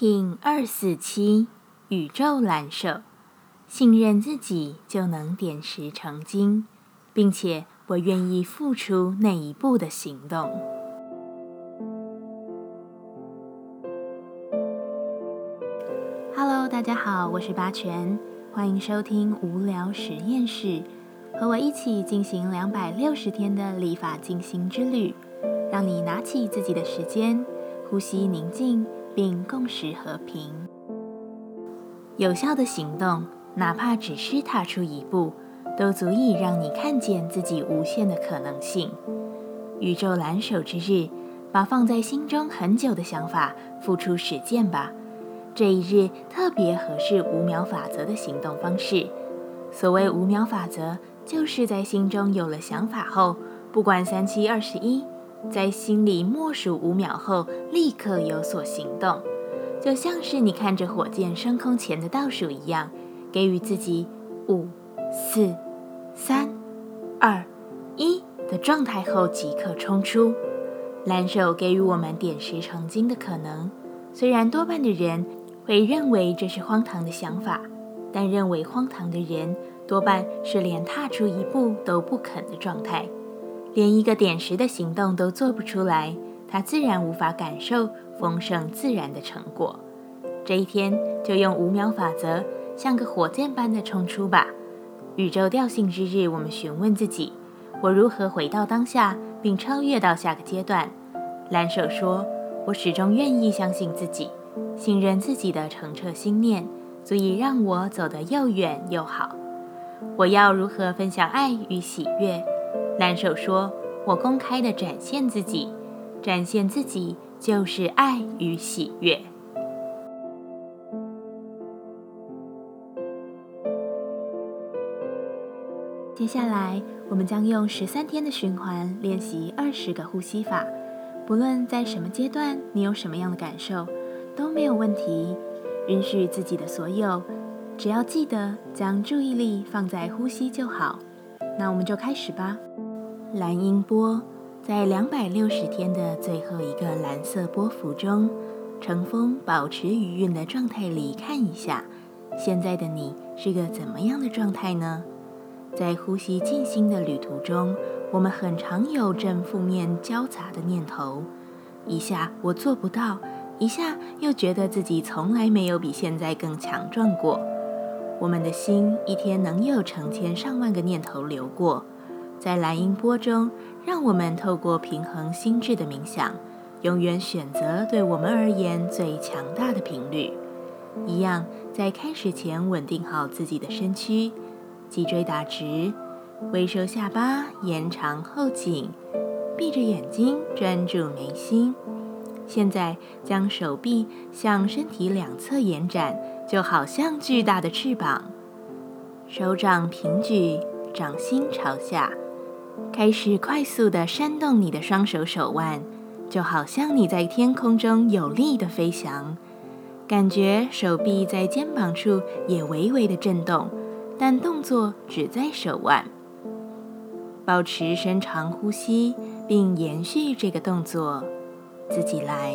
King 二四七宇宙蓝手，信任自己就能点石成金，并且我愿意付出那一步的行动。Hello，大家好，我是八全，欢迎收听无聊实验室，和我一起进行两百六十天的立法进行之旅，让你拿起自己的时间，呼吸宁静。并共识和平。有效的行动，哪怕只是踏出一步，都足以让你看见自己无限的可能性。宇宙蓝手之日，把放在心中很久的想法付出实践吧。这一日特别合适五秒法则的行动方式。所谓五秒法则，就是在心中有了想法后，不管三七二十一。在心里默数五秒后，立刻有所行动，就像是你看着火箭升空前的倒数一样，给予自己五、四、三、二、一的状态后即刻冲出。蓝手给予我们点石成金的可能，虽然多半的人会认为这是荒唐的想法，但认为荒唐的人多半是连踏出一步都不肯的状态。连一个点石的行动都做不出来，他自然无法感受丰盛自然的成果。这一天就用五秒法则，像个火箭般的冲出吧。宇宙调性之日，我们询问自己：我如何回到当下，并超越到下个阶段？蓝手说：我始终愿意相信自己，信任自己的澄澈心念，足以让我走得又远又好。我要如何分享爱与喜悦？蓝手说：“我公开的展现自己，展现自己就是爱与喜悦。”接下来，我们将用十三天的循环练习二十个呼吸法。不论在什么阶段，你有什么样的感受，都没有问题。允许自己的所有，只要记得将注意力放在呼吸就好。那我们就开始吧。蓝音波在两百六十天的最后一个蓝色波幅中，乘风保持余韵的状态里看一下，现在的你是个怎么样的状态呢？在呼吸静心的旅途中，我们很常有正负面交杂的念头，一下我做不到，一下又觉得自己从来没有比现在更强壮过。我们的心一天能有成千上万个念头流过。在蓝音波中，让我们透过平衡心智的冥想，永远选择对我们而言最强大的频率。一样，在开始前稳定好自己的身躯，脊椎打直，微收下巴，延长后颈，闭着眼睛专注眉心。现在将手臂向身体两侧延展，就好像巨大的翅膀。手掌平举，掌心朝下。开始快速的扇动你的双手手腕，就好像你在天空中有力的飞翔。感觉手臂在肩膀处也微微的震动，但动作只在手腕。保持深长呼吸，并延续这个动作，自己来。